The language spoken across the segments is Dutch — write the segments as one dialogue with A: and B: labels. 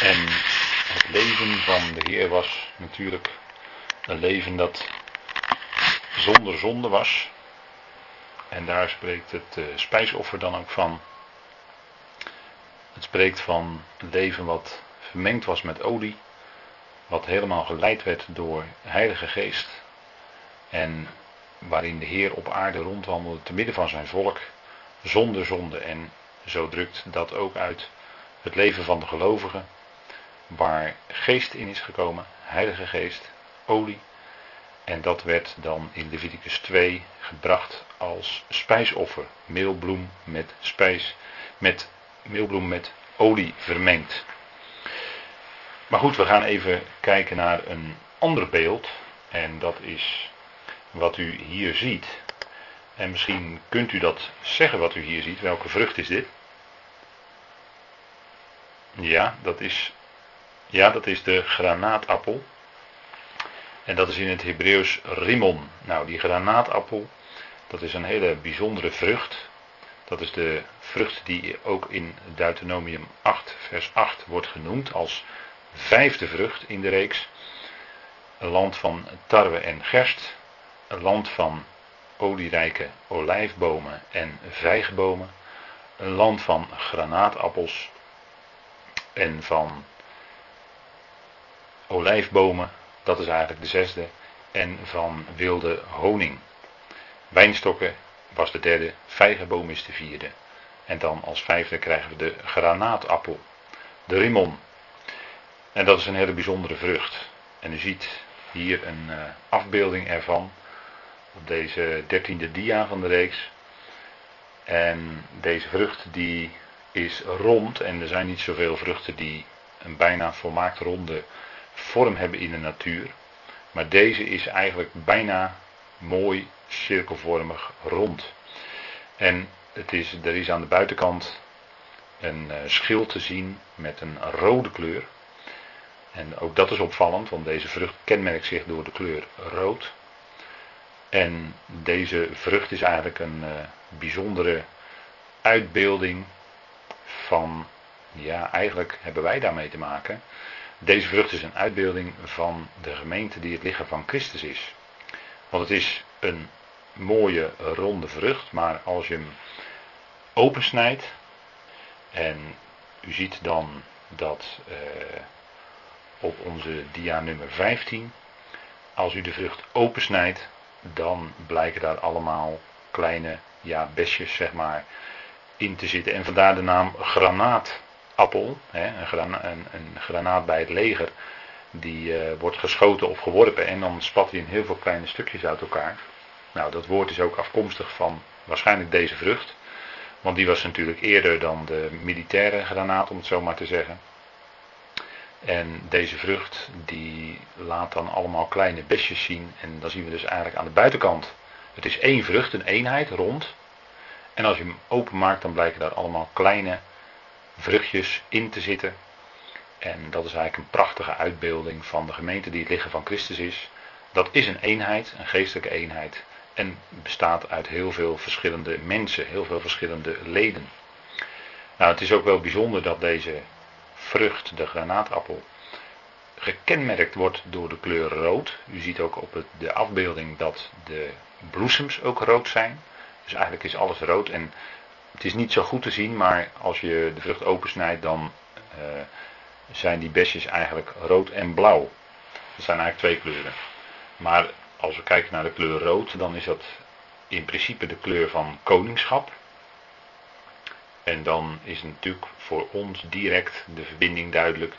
A: En het leven van de Heer was natuurlijk een leven dat zonder zonde was. En daar spreekt het uh, spijsoffer dan ook van. Het spreekt van een leven wat vermengd was met olie. Wat helemaal geleid werd door Heilige Geest. En waarin de Heer op aarde rondwandelde te midden van zijn volk. Zonder zonde. En zo drukt dat ook uit het leven van de gelovigen. Waar geest in is gekomen. Heilige Geest. Olie. En dat werd dan in Leviticus 2 gebracht als spijsoffer. Meelbloem met spijs, met meelbloem met olie vermengd. Maar goed, we gaan even kijken naar een ander beeld. En dat is wat u hier ziet. En misschien kunt u dat zeggen wat u hier ziet. Welke vrucht is dit? Ja, dat is, ja, dat is de granaatappel. En dat is in het Hebreeuws rimon. Nou, die granaatappel, dat is een hele bijzondere vrucht. Dat is de vrucht die ook in Deuteronomium 8, vers 8 wordt genoemd als vijfde vrucht in de reeks. Een land van tarwe en gerst. Een land van olierijke olijfbomen en vijgbomen. Een land van granaatappels en van olijfbomen dat is eigenlijk de zesde. En van wilde honing. Wijnstokken was de derde. Vijgenboom is de vierde. En dan als vijfde krijgen we de granaatappel. De rimon. En dat is een hele bijzondere vrucht. En u ziet hier een uh, afbeelding ervan. Op deze dertiende dia van de reeks. En deze vrucht die is rond. En er zijn niet zoveel vruchten die een bijna volmaakt ronde vorm hebben in de natuur. Maar deze is eigenlijk bijna mooi cirkelvormig rond. En het is, er is aan de buitenkant een uh, schild te zien met een rode kleur. En ook dat is opvallend, want deze vrucht kenmerkt zich door de kleur rood. En deze vrucht is eigenlijk een uh, bijzondere uitbeelding van, ja, eigenlijk hebben wij daarmee te maken deze vrucht is een uitbeelding van de gemeente die het lichaam van Christus is. Want het is een mooie ronde vrucht, maar als je hem opensnijdt, en u ziet dan dat eh, op onze dia nummer 15, als u de vrucht opensnijdt, dan blijken daar allemaal kleine ja, besjes zeg maar in te zitten. En vandaar de naam granaat appel, hè, een, een, een, granaat bij het leger, die uh, wordt geschoten of geworpen en dan spat hij in heel veel kleine stukjes uit elkaar. Nou, dat woord is ook afkomstig van waarschijnlijk deze vrucht. Want die was natuurlijk eerder dan de militaire granaat, om het zo maar te zeggen. En deze vrucht, die laat dan allemaal kleine besjes zien. En dan zien we dus eigenlijk aan de buitenkant. Het is één vrucht, een eenheid, rond. En als je hem openmaakt, dan blijken daar allemaal kleine vruchtjes in te zitten. En dat is eigenlijk een prachtige uitbeelding van de gemeente die het lichaam van Christus is. Dat is een eenheid, een geestelijke eenheid. En bestaat uit heel veel verschillende mensen, heel veel verschillende leden. Nou, het is ook wel bijzonder dat deze vrucht, de granaatappel, gekenmerkt wordt door de kleur rood. U ziet ook op de afbeelding dat de bloesems ook rood zijn. Dus eigenlijk is alles rood. En het is niet zo goed te zien, maar als je de vrucht opensnijdt, dan uh, zijn die besjes eigenlijk rood en blauw. Dat zijn eigenlijk twee kleuren. Maar als we kijken naar de kleur rood, dan is dat in principe de kleur van koningschap. En dan is natuurlijk voor ons direct de verbinding duidelijk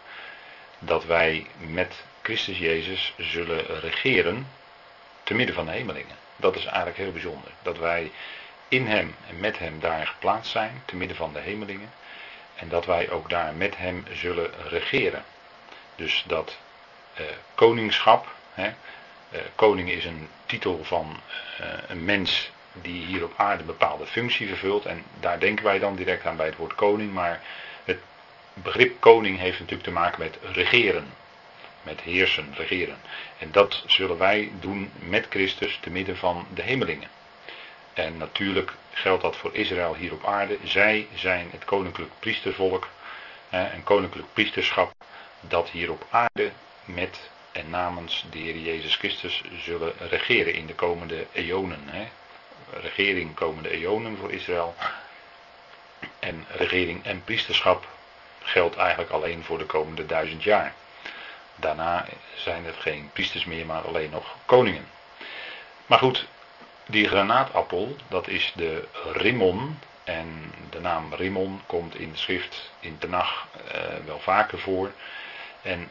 A: dat wij met Christus Jezus zullen regeren te midden van de hemelingen. Dat is eigenlijk heel bijzonder. Dat wij in hem en met hem daar geplaatst zijn, te midden van de hemelingen. En dat wij ook daar met hem zullen regeren. Dus dat eh, koningschap, hè, eh, koning is een titel van eh, een mens die hier op aarde bepaalde functie vervult. En daar denken wij dan direct aan bij het woord koning. Maar het begrip koning heeft natuurlijk te maken met regeren. Met heersen, regeren. En dat zullen wij doen met Christus te midden van de hemelingen. En natuurlijk geldt dat voor Israël hier op aarde. Zij zijn het koninklijk priestervolk een koninklijk priesterschap dat hier op aarde met en namens de Heer Jezus Christus zullen regeren in de komende eonen. Regering komende eonen voor Israël. En regering en priesterschap geldt eigenlijk alleen voor de komende duizend jaar. Daarna zijn er geen priesters meer, maar alleen nog koningen. Maar goed, die granaatappel, dat is de Rimmon. En de naam Rimmon komt in de schrift in Tenach uh, wel vaker voor. En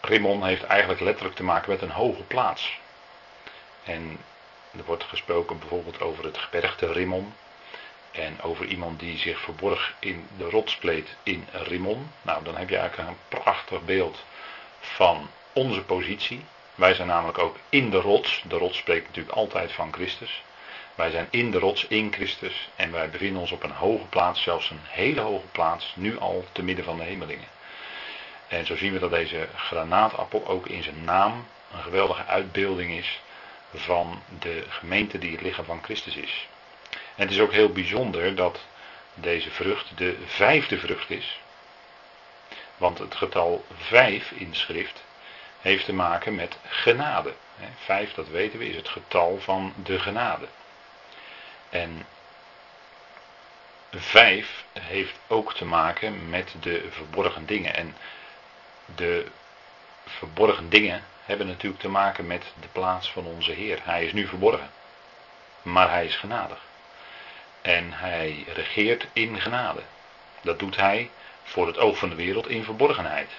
A: Rimmon heeft eigenlijk letterlijk te maken met een hoge plaats. En er wordt gesproken bijvoorbeeld over het gebergte Rimmon. En over iemand die zich verborg in de rotspleet in Rimmon. Nou, dan heb je eigenlijk een prachtig beeld van onze positie. Wij zijn namelijk ook in de rots. De rots spreekt natuurlijk altijd van Christus. Wij zijn in de rots in Christus. En wij bevinden ons op een hoge plaats, zelfs een hele hoge plaats, nu al te midden van de hemelingen. En zo zien we dat deze granaatappel ook in zijn naam een geweldige uitbeelding is van de gemeente die het lichaam van Christus is. En het is ook heel bijzonder dat deze vrucht de vijfde vrucht is. Want het getal vijf in de schrift heeft te maken met genade. Vijf, dat weten we, is het getal van de genade. En vijf heeft ook te maken met de verborgen dingen. En de verborgen dingen hebben natuurlijk te maken met de plaats van onze Heer. Hij is nu verborgen, maar hij is genadig. En hij regeert in genade. Dat doet hij voor het oog van de wereld in verborgenheid.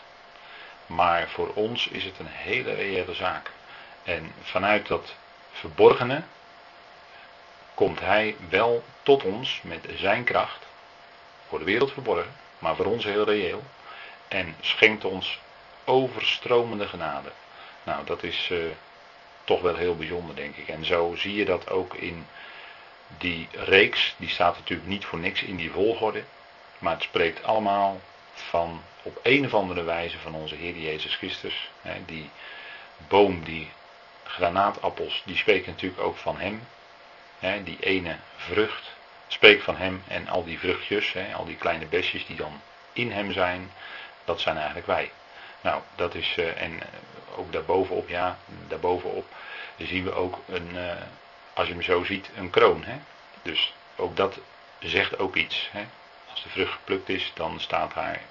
A: Maar voor ons is het een hele reële zaak. En vanuit dat verborgene komt hij wel tot ons met zijn kracht. Voor de wereld verborgen, maar voor ons heel reëel. En schenkt ons overstromende genade. Nou, dat is uh, toch wel heel bijzonder, denk ik. En zo zie je dat ook in die reeks. Die staat natuurlijk niet voor niks in die volgorde. Maar het spreekt allemaal van op een of andere wijze van onze Heer Jezus Christus. Die boom, die granaatappels, die spreken natuurlijk ook van Hem. Die ene vrucht spreekt van Hem en al die vruchtjes, al die kleine besjes die dan in Hem zijn, dat zijn eigenlijk wij. Nou, dat is, eh, en eh, ook daarbovenop, ja, daarbovenop zien we ook een, eh, als je hem zo ziet, een kroon. Dus ook dat zegt ook iets. Als de vrucht geplukt is, dan staat daar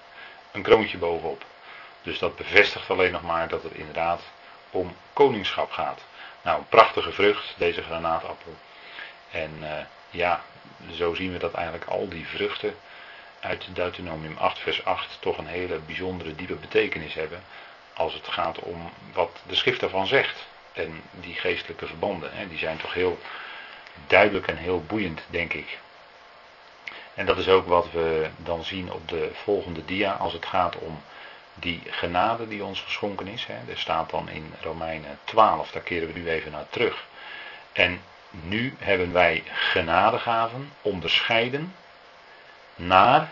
A: een kroontje bovenop. Dus dat bevestigt alleen nog maar dat het inderdaad om koningschap gaat. Nou, een prachtige vrucht, deze granaatappel. En uh, ja, zo zien we dat eigenlijk al die vruchten uit Deuteronomium 8, vers 8 toch een hele bijzondere, diepe betekenis hebben. Als het gaat om wat de schrift daarvan zegt. En die geestelijke verbanden, hè, die zijn toch heel duidelijk en heel boeiend, denk ik. En dat is ook wat we dan zien op de volgende dia als het gaat om die genade die ons geschonken is. Hè. Er staat dan in Romeinen 12, daar keren we nu even naar terug. En nu hebben wij genadegaven onderscheiden naar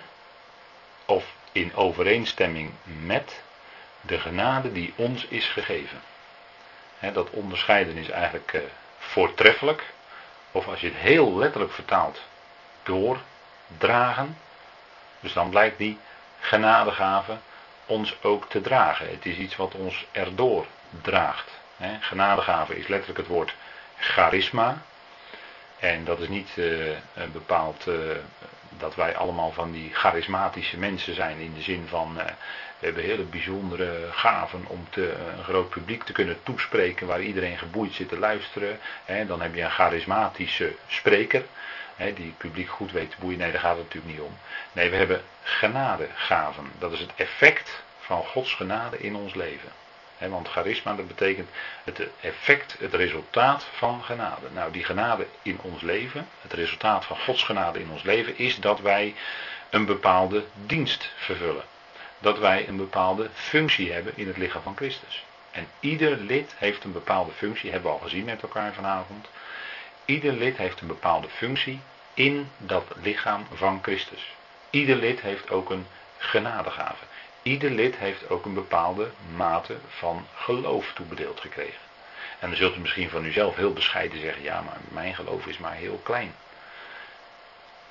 A: of in overeenstemming met de genade die ons is gegeven. dat onderscheiden is eigenlijk uh, voortreffelijk, of als je het heel letterlijk vertaalt, doordragen. Dus dan blijkt die genadegave ons ook te dragen. Het is iets wat ons erdoor draagt. Genadegave is letterlijk het woord charisma. En dat is niet uh, een bepaald uh, dat wij allemaal van die charismatische mensen zijn. In de zin van, we hebben hele bijzondere gaven om te, een groot publiek te kunnen toespreken waar iedereen geboeid zit te luisteren. Hè, dan heb je een charismatische spreker, die het publiek goed weet te boeien. Nee, daar gaat het natuurlijk niet om. Nee, we hebben genadegaven. Dat is het effect van Gods genade in ons leven want charisma, dat betekent het effect, het resultaat van genade. Nou, die genade in ons leven, het resultaat van Gods genade in ons leven, is dat wij een bepaalde dienst vervullen. Dat wij een bepaalde functie hebben in het lichaam van Christus. En ieder lid heeft een bepaalde functie, hebben we al gezien met elkaar vanavond. Ieder lid heeft een bepaalde functie in dat lichaam van Christus. Ieder lid heeft ook een genadegave. Ieder lid heeft ook een bepaalde mate van geloof toebedeeld gekregen. En dan zult u misschien van uzelf heel bescheiden zeggen: ja, maar mijn geloof is maar heel klein.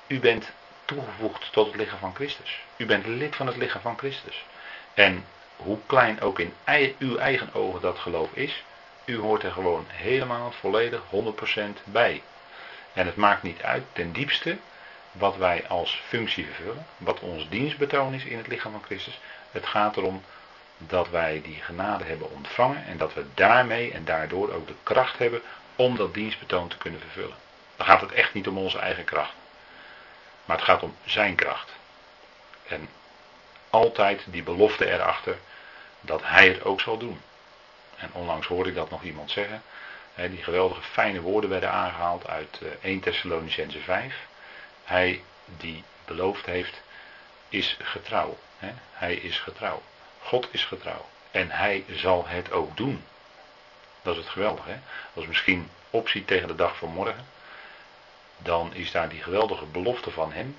A: U bent toegevoegd tot het lichaam van Christus. U bent lid van het lichaam van Christus. En hoe klein ook in uw eigen ogen dat geloof is, u hoort er gewoon helemaal volledig 100% bij. En het maakt niet uit ten diepste wat wij als functie vervullen, wat ons dienstbetoon is in het lichaam van Christus. Het gaat erom dat wij die genade hebben ontvangen en dat we daarmee en daardoor ook de kracht hebben om dat dienstbetoon te kunnen vervullen. Dan gaat het echt niet om onze eigen kracht, maar het gaat om zijn kracht. En altijd die belofte erachter dat hij het ook zal doen. En onlangs hoorde ik dat nog iemand zeggen. die geweldige fijne woorden werden aangehaald uit 1 eh, Thessalonicense 5. Hij die beloofd heeft, is getrouw. Hij is getrouw. God is getrouw. En hij zal het ook doen. Dat is het geweldige. Hè? Als misschien optie tegen de dag van morgen, dan is daar die geweldige belofte van hem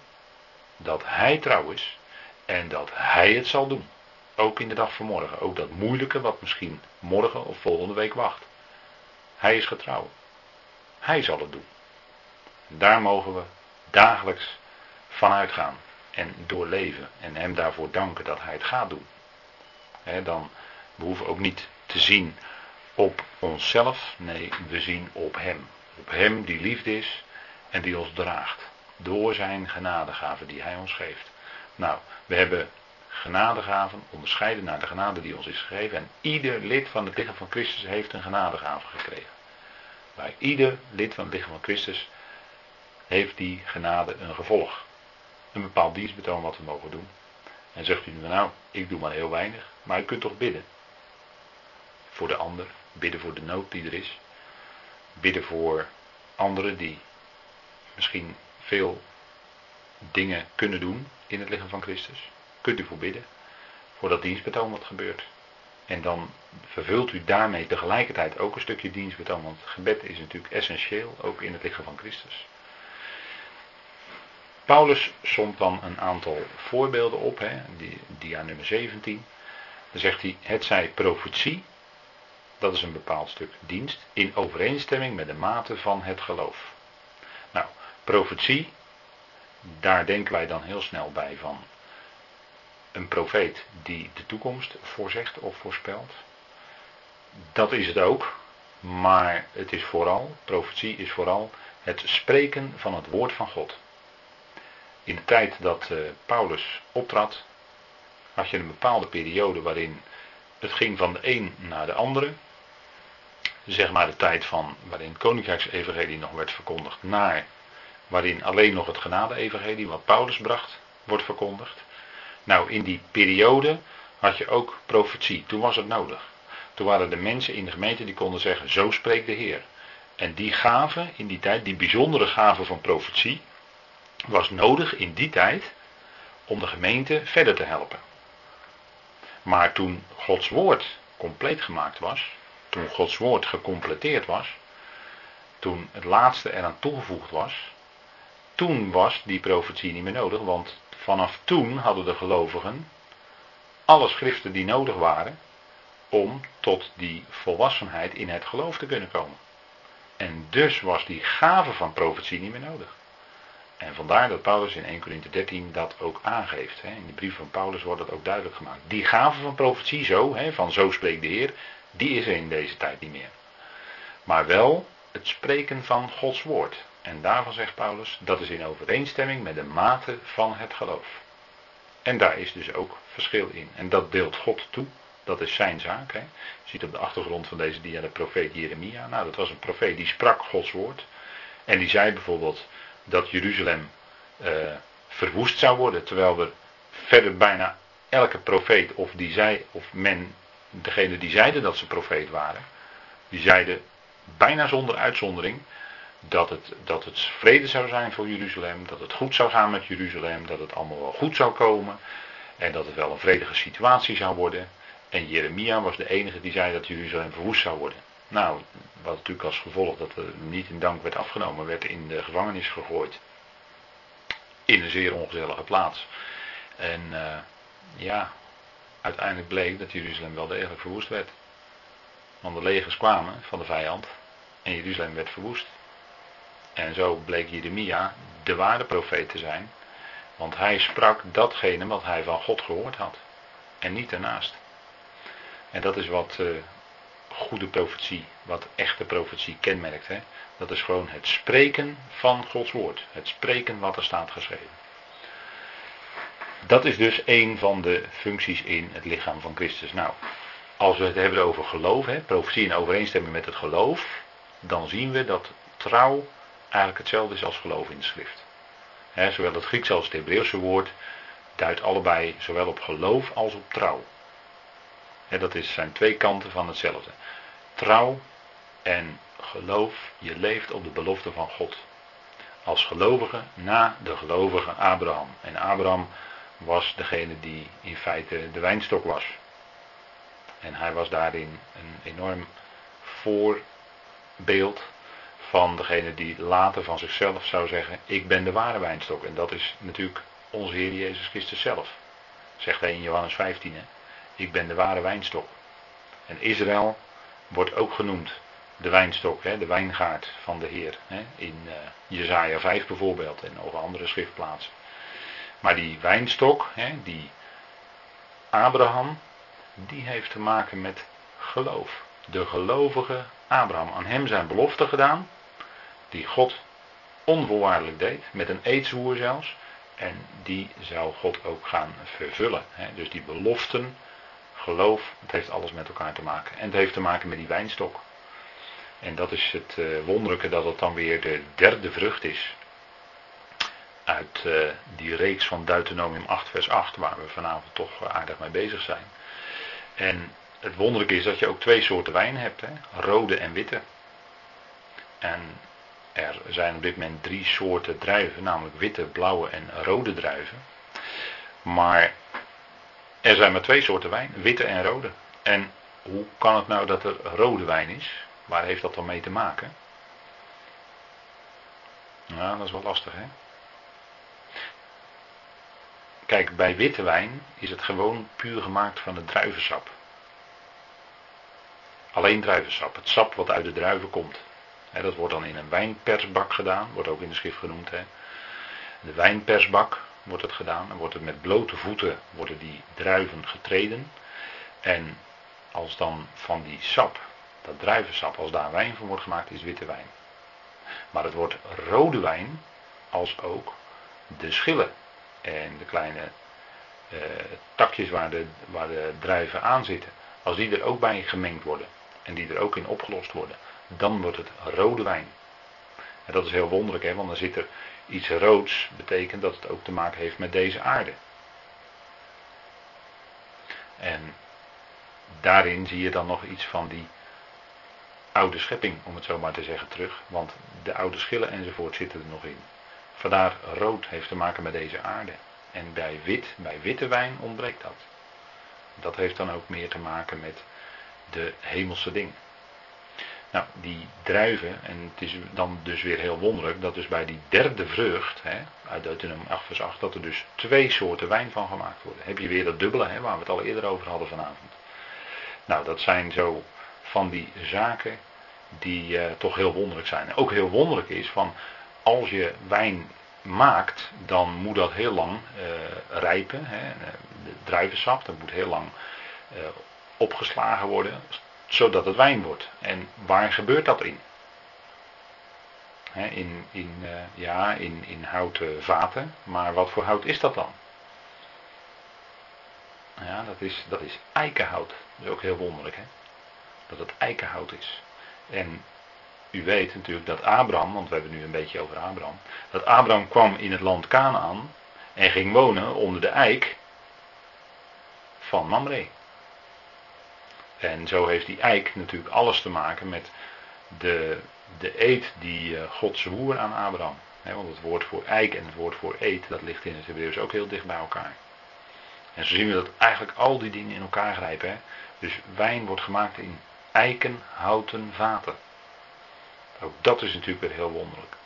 A: dat hij trouw is en dat hij het zal doen. Ook in de dag van morgen. Ook dat moeilijke wat misschien morgen of volgende week wacht. Hij is getrouw. Hij zal het doen. Daar mogen we dagelijks van uitgaan en doorleven en hem daarvoor danken dat hij het gaat doen. dan we hoeven ook niet te zien op onszelf, nee, we zien op hem. Op hem die liefde is en die ons draagt. Door zijn genadegaven die hij ons geeft. Nou, we hebben genadegaven, onderscheiden naar de genade die ons is gegeven. En ieder lid van het lichaam van Christus heeft een genadegave gekregen. Bij ieder lid van het lichaam van Christus heeft die genade een gevolg. Een bepaald dienstbetoon wat we mogen doen. En zegt u nou, ik doe maar heel weinig, maar u kunt toch bidden. Voor de ander, bidden voor de nood die er is. Bidden voor anderen die misschien veel dingen kunnen doen in het lichaam van Christus. Kunt u voor bidden. Voor dat dienstbetoon wat gebeurt. En dan vervult u daarmee tegelijkertijd ook een stukje dienstbetoon. Want gebed is natuurlijk essentieel, ook in het lichaam van Christus. Paulus somt dan een aantal voorbeelden op, hè, die, dia nummer 17. Dan zegt hij, het zij profetie, dat is een bepaald stuk dienst, in overeenstemming met de mate van het geloof. Nou, profetie, daar denken wij dan heel snel bij van een profeet die de toekomst voorzegt of voorspelt. Dat is het ook, maar het is vooral, profetie is vooral het spreken van het woord van God. In de tijd dat uh, Paulus optrad, had je een bepaalde periode waarin het ging van de een naar de andere. Zeg maar de tijd van waarin het koninkrijksevangelie nog werd verkondigd, naar waarin alleen nog het genade-evangelie, wat Paulus bracht, wordt verkondigd. Nou, in die periode had je ook profetie. Toen was het nodig. Toen waren er mensen in de gemeente die konden zeggen: Zo spreekt de Heer. En die gaven in die tijd, die bijzondere gave van profetie, was nodig in die tijd om de gemeente verder te helpen. Maar toen Gods woord compleet gemaakt was, toen Gods woord gecompleteerd was, toen het laatste eraan toegevoegd was, toen was die profetie niet meer nodig, want vanaf toen hadden de gelovigen alle schriften die nodig waren om tot die volwassenheid in het geloof te kunnen komen. En dus was die gave van profetie niet meer nodig. En vandaar dat Paulus in 1 Corinthië 13 dat ook aangeeft. In de brief van Paulus wordt dat ook duidelijk gemaakt. Die gave van profetie, zo, van zo spreekt de Heer, die is er in deze tijd niet meer. Maar wel het spreken van Gods woord. En daarvan zegt Paulus, dat is in overeenstemming met de mate van het geloof. En daar is dus ook verschil in. En dat deelt God toe. Dat is zijn zaak. Hè. Je ziet op de achtergrond van deze dia de profeet Jeremia. Nou, dat was een profeet die sprak Gods woord. En die zei bijvoorbeeld dat Jeruzalem eh, verwoest zou worden. Terwijl er verder bijna elke profeet, of die zei, of men, degene die zeiden dat ze profeet waren, die zeiden bijna zonder uitzondering dat het, dat het vrede zou zijn voor Jeruzalem, dat het goed zou gaan met Jeruzalem, dat het allemaal wel goed zou komen en dat het wel een vredige situatie zou worden. En Jeremia was de enige die zei dat Jeruzalem verwoest zou worden. Nou, wat natuurlijk als gevolg dat er niet in dank werd afgenomen, werd in de gevangenis gegooid. In een zeer ongezellige plaats. En uh, ja, uiteindelijk bleek dat Jeruzalem wel degelijk verwoest werd. Want de legers kwamen van de vijand en Jeruzalem werd verwoest. En zo bleek Jeremia de ware profeet te zijn. Want hij sprak datgene wat hij van God gehoord had. En niet daarnaast. En dat is wat uh, goede profetie, wat echte profetie kenmerkt. Hè? Dat is gewoon het spreken van Gods woord. Het spreken wat er staat geschreven. Dat is dus een van de functies in het lichaam van Christus. Nou, als we het hebben over geloof, hè, profetie in overeenstemming met het geloof, dan zien we dat trouw eigenlijk hetzelfde is als geloof in de schrift. zowel het Grieks als het Hebreeuwse woord duidt allebei zowel op geloof als op trouw. dat is, zijn twee kanten van hetzelfde. Trouw en geloof, je leeft op de belofte van God. Als gelovige na de gelovige Abraham. En Abraham was degene die in feite de wijnstok was. En hij was daarin een enorm voorbeeld van degene die later van zichzelf zou zeggen: Ik ben de ware wijnstok. En dat is natuurlijk onze Heer Jezus Christus zelf. Zegt hij in Johannes 15: hè? Ik ben de ware wijnstok. En Israël wordt ook genoemd de wijnstok, hè, de wijngaard van de Heer. Hè, in uh, Jezaja 5 bijvoorbeeld en over andere schriftplaatsen. Maar die wijnstok, hè, die Abraham, die heeft te maken met geloof. De gelovige Abraham. Aan hem zijn beloften gedaan, die God onvoorwaardelijk deed, met een eedswoer zelfs. En die zou God ook gaan vervullen. Dus die beloften, geloof, het heeft alles met elkaar te maken. En het heeft te maken met die wijnstok. En dat is het uh, wonderlijke dat het dan weer de derde vrucht is. Uit uh, die reeks van Deuteronomium 8 vers 8, waar we vanavond toch aardig mee bezig zijn. En het wonderlijke is dat je ook twee soorten wijn hebt, hè? rode en witte. En er zijn op dit moment drie soorten druiven, namelijk witte, blauwe en rode druiven. Maar er zijn maar twee soorten wijn, witte en rode. En hoe kan het nou dat er rode wijn is? Waar heeft dat dan mee te maken? Nou, dat is wel lastig, hè? Kijk, bij witte wijn is het gewoon puur gemaakt van het druivensap. Alleen druivensap, het sap wat uit de druiven komt. Dat wordt dan in een wijnpersbak gedaan, wordt ook in de schrift genoemd. He. De wijnpersbak wordt het gedaan. Dan wordt het met blote voeten worden die druiven getreden. En als dan van die sap dat druivensap, als daar wijn van wordt gemaakt, is witte wijn. Maar het wordt rode wijn als ook de schillen en de kleine eh, takjes waar de, waar de druiven aan zitten. Als die er ook bij gemengd worden en die er ook in opgelost worden, dan wordt het rode wijn. En dat is heel wonderlijk, hè, want dan zit er iets roods, betekent dat het ook te maken heeft met deze aarde. En daarin zie je dan nog iets van die oude schepping, om het zo maar te zeggen, terug. Want de oude schillen enzovoort zitten er nog in. Vandaar rood heeft te maken met deze aarde. En bij wit, bij witte wijn ontbreekt dat. Dat heeft dan ook meer te maken met de hemelse dingen. Nou, die druiven, en het is dan dus weer heel wonderlijk, dat dus bij die derde vrucht, hè, uit Deuteronomium 8 vers 8, dat er dus twee soorten wijn van gemaakt worden. Heb je weer dat dubbele, hè, waar we het al eerder over hadden vanavond. Nou, dat zijn zo van die zaken die uh, toch heel wonderlijk zijn. Ook heel wonderlijk is van als je wijn maakt, dan moet dat heel lang uh, rijpen. Hè. De druivensap, dat moet heel lang opgeslagen worden, zodat het wijn wordt. En waar gebeurt dat in? In, in, ja, in, in houten vaten, maar wat voor hout is dat dan? Ja, dat is, dat is eikenhout. Dat is ook heel wonderlijk. Hè? dat het eikenhout is. En u weet natuurlijk dat Abraham, want we hebben nu een beetje over Abraham, dat Abraham kwam in het land Canaan en ging wonen onder de eik van Mamre. En zo heeft die eik natuurlijk alles te maken met de, de eed die uh, God zwoer aan Abraham. want het woord voor eik en het woord voor eed, dat ligt in het Hebreeuws ook heel dicht bij elkaar. En zo zien we dat eigenlijk al die dingen in elkaar grijpen. Dus wijn wordt gemaakt in eikenhouten vaten. Ook dat is natuurlijk weer heel wonderlijk.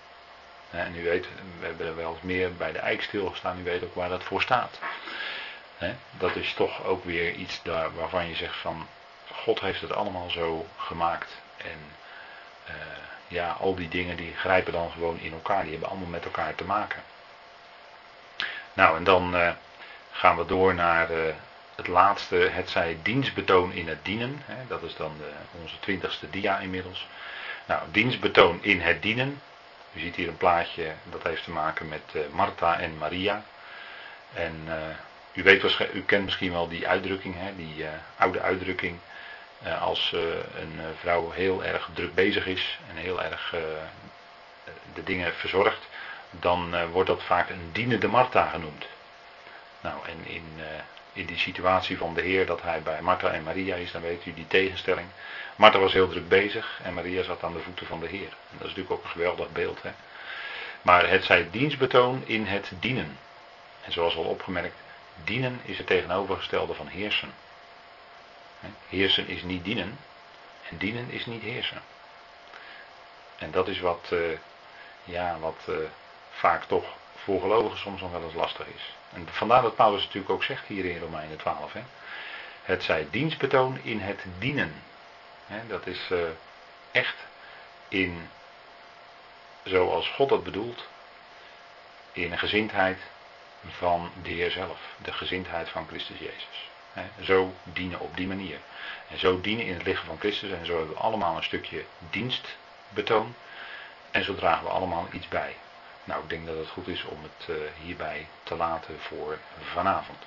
A: En u weet, we hebben er wel eens meer bij de eik stilgestaan, u weet ook waar dat voor staat. Dat is toch ook weer iets daar waarvan je zegt van, God heeft het allemaal zo gemaakt. En uh, ja, al die dingen die grijpen dan gewoon in elkaar, die hebben allemaal met elkaar te maken. Nou, en dan uh, gaan we door naar uh, het laatste, het zij dienstbetoon in het dienen. Hè, dat is dan de, onze twintigste dia inmiddels. Nou, dienstbetoon in het dienen. U ziet hier een plaatje dat heeft te maken met Martha en Maria. En u, weet, u kent misschien wel die uitdrukking, hè, die oude uitdrukking. Als een vrouw heel erg druk bezig is en heel erg de dingen verzorgt, dan wordt dat vaak een dienende Martha genoemd. Nou, en in, in die situatie van de Heer, dat hij bij Martha en Maria is, dan weet u die tegenstelling. Martha was heel druk bezig en Maria zat aan de voeten van de Heer. Dat is natuurlijk ook een geweldig beeld. Hè? Maar het zij dienstbetoon in het dienen. En zoals al opgemerkt, dienen is het tegenovergestelde van heersen. Heersen is niet dienen en dienen is niet heersen. En dat is wat, uh, ja, wat uh, vaak toch voor gelovigen soms nog wel eens lastig is. En vandaar dat Paulus natuurlijk ook zegt hier in Romeinen 12. Hè, het zij dienstbetoon in het dienen. Hè, dat is uh, echt in, zoals God dat bedoelt, in een gezindheid van de Heer zelf. De gezindheid van Christus Jezus. Zo dienen op die manier. En zo dienen in het lichaam van Christus. En zo hebben we allemaal een stukje dienstbetoon. En zo dragen we allemaal iets bij. Nou, ik denk dat het goed is om het uh, hierbij te laten voor vanavond.